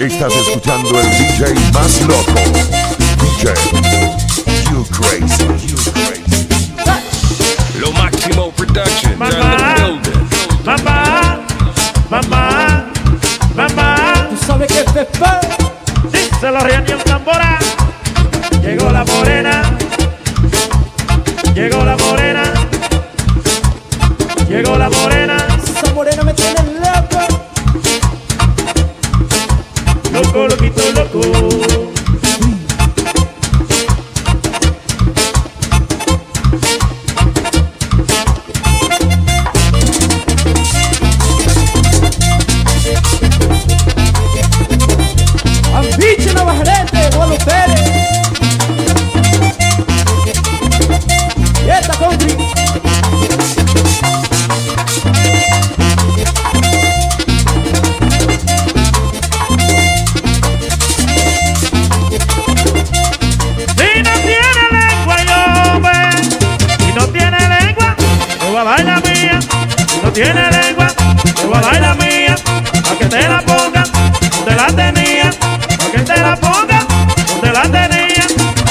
Estás escuchando el DJ más loco. DJ, you crazy, you crazy. Lo máximo production. Mamá, mamá, mamá, mamá. Tú sabes que este es Pepe. Díselo, Rianiel Tambora. Llegó la morena. Llegó la morena. Llegó la morena. poquito loco. tiene lengua, te voy a la mía, pa' que te la ponga, donde la tenía, pa' que te la ponga, donde la tenía,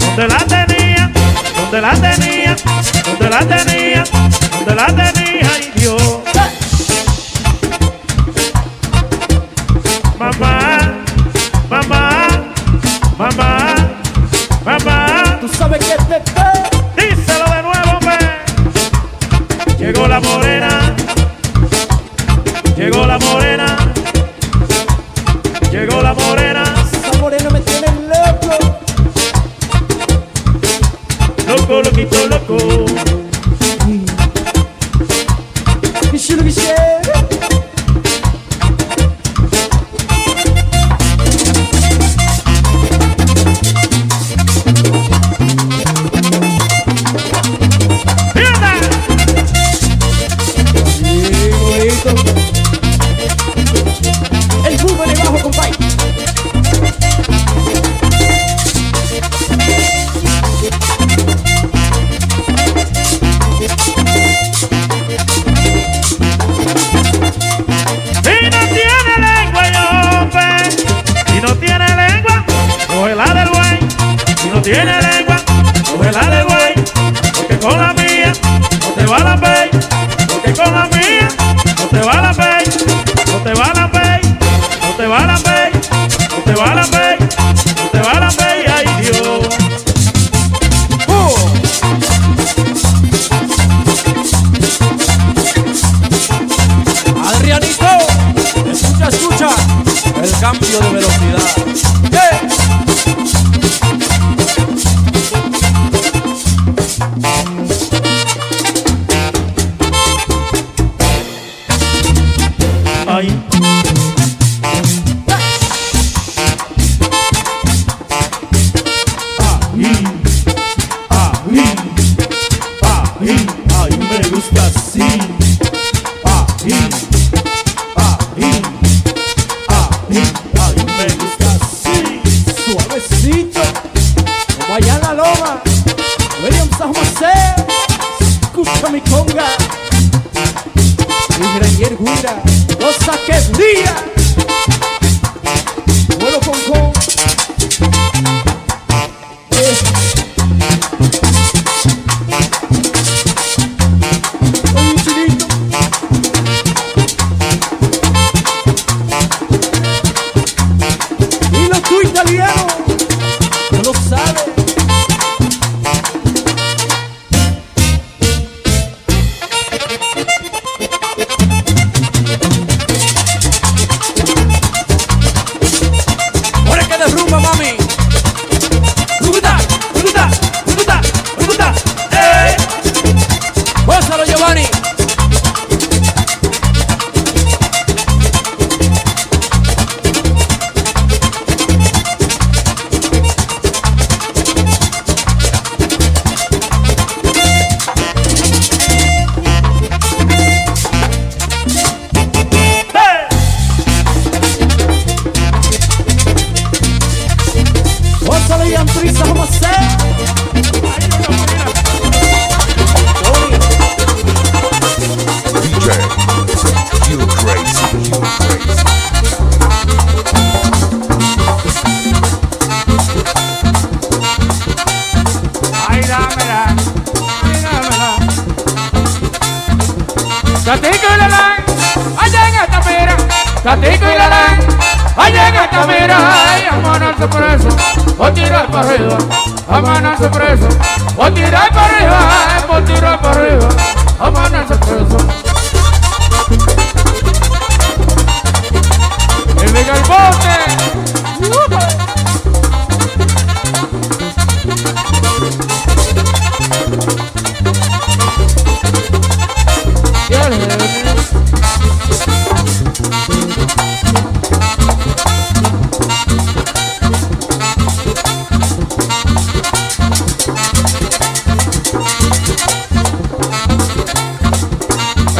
donde la tenía, donde la tenía, donde la tenía, donde la tenía, ay Dios. Mamá, mamá, mamá, mamá, tú sabes que te Díselo de nuevo, me llegó la morena. se va la fe. Aí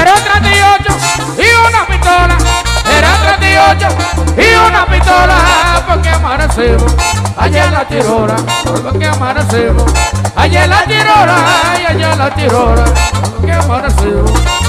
Era un 38 y una pistola. Era un 38 y una pistola. Porque amanecemos allá la tirora. Porque amanecemos allá la tirora. Y allá la tirora. Porque amanecemos.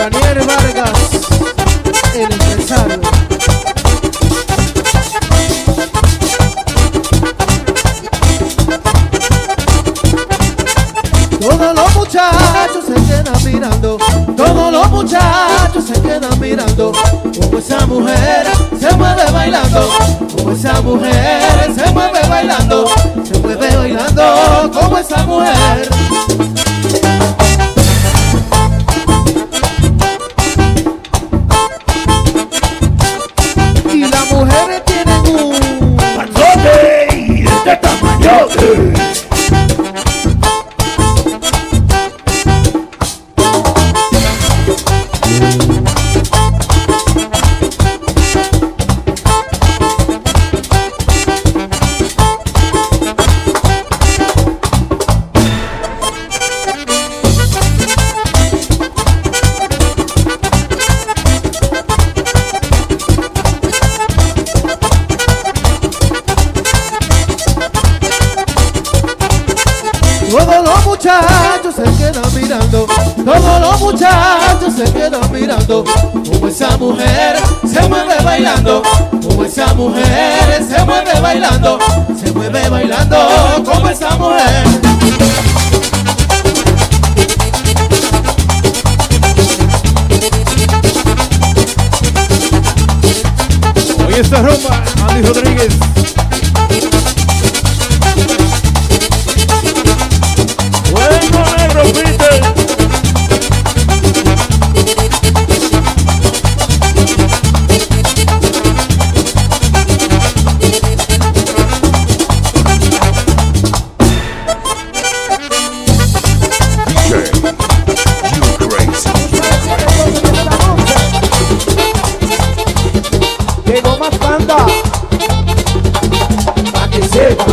Ranier Vargas, el empresario. Todos los muchachos se quedan mirando, todos los muchachos se quedan mirando, como esa mujer se mueve bailando, como esa mujer se mueve bailando, se mueve bailando, como esa mujer. Muchachos se quedan mirando, todos los muchachos se quedan mirando, como esa mujer se mueve bailando, como esa mujer se mueve bailando, se mueve bailando, como esa mujer. Hoy esta rumba, Andy Rodríguez. Sepa.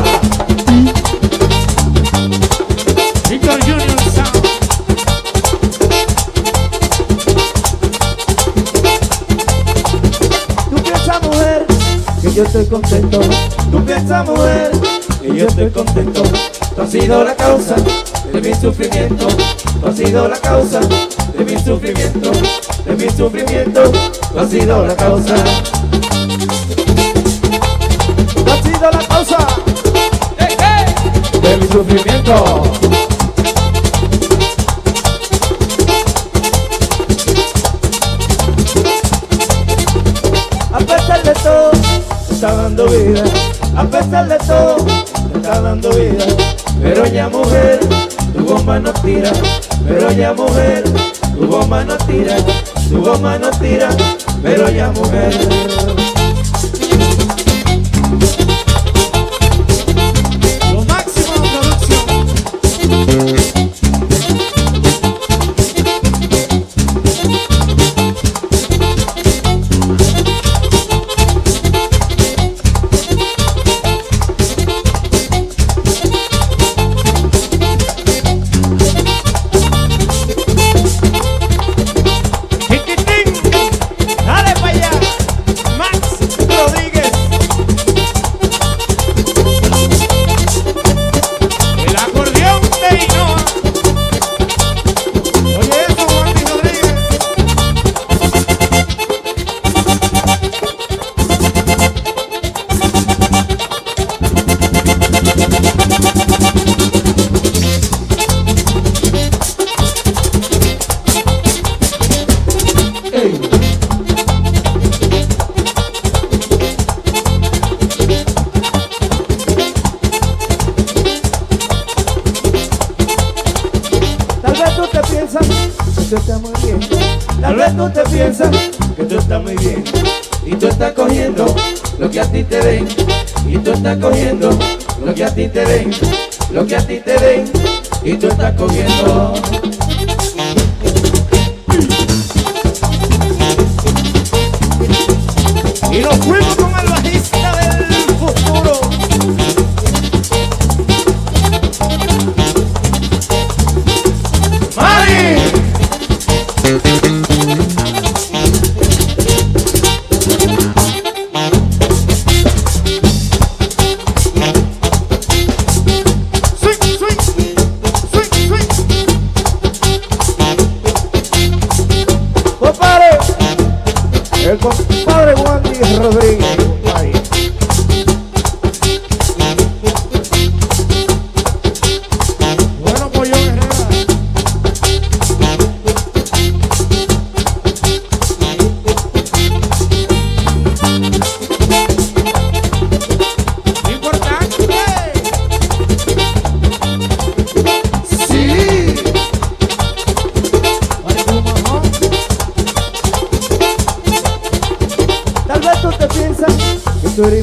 Víctor Junior Sound. Tú piensas, mujer, que yo estoy contento. Tú piensas, mujer, que yo estoy contento. Tú has sido la causa de mi sufrimiento. Tú has sido la causa de mi sufrimiento. De mi sufrimiento. Tú has sido la causa. De mi sufrimiento. A pesar de todo, me está dando vida. A pesar de todo, me está dando vida. Pero ya mujer, tu goma no tira. Pero ya mujer, tu goma no tira. Tu goma no tira. Pero ya mujer. Te piensas que tú estás muy bien. Y tú estás cogiendo lo que a ti te den. Y tú estás cogiendo lo que a ti te den. Lo que a ti te den. Y tú estás cogiendo. Y nos fuimos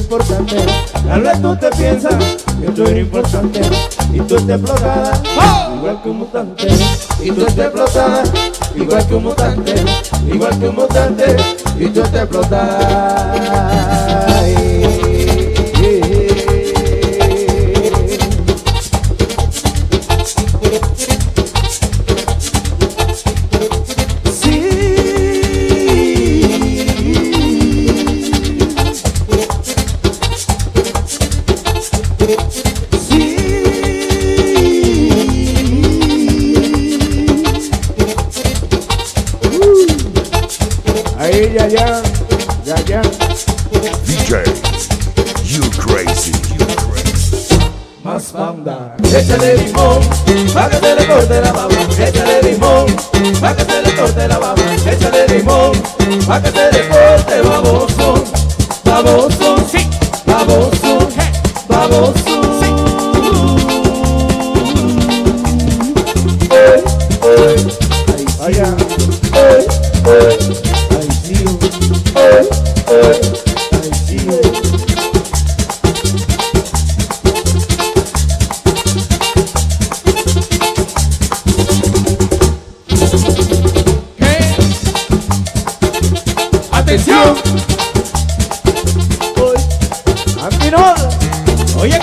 importante. Tal vez tú te piensas que tú eres importante. Y tú estás explotada igual que un mutante. Y tú estás explotada igual que un mutante. Igual que un mutante. Y tú estás explotada. Échale limón, pa' que se le corte la baba. Échale limón, pa' que se le corte la baba. Échale limón, pa' que se le corte baboso. Baboso, sí. Baboso, baboso. Atención. Antinol. Oye,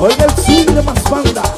Oiga el signo más banda.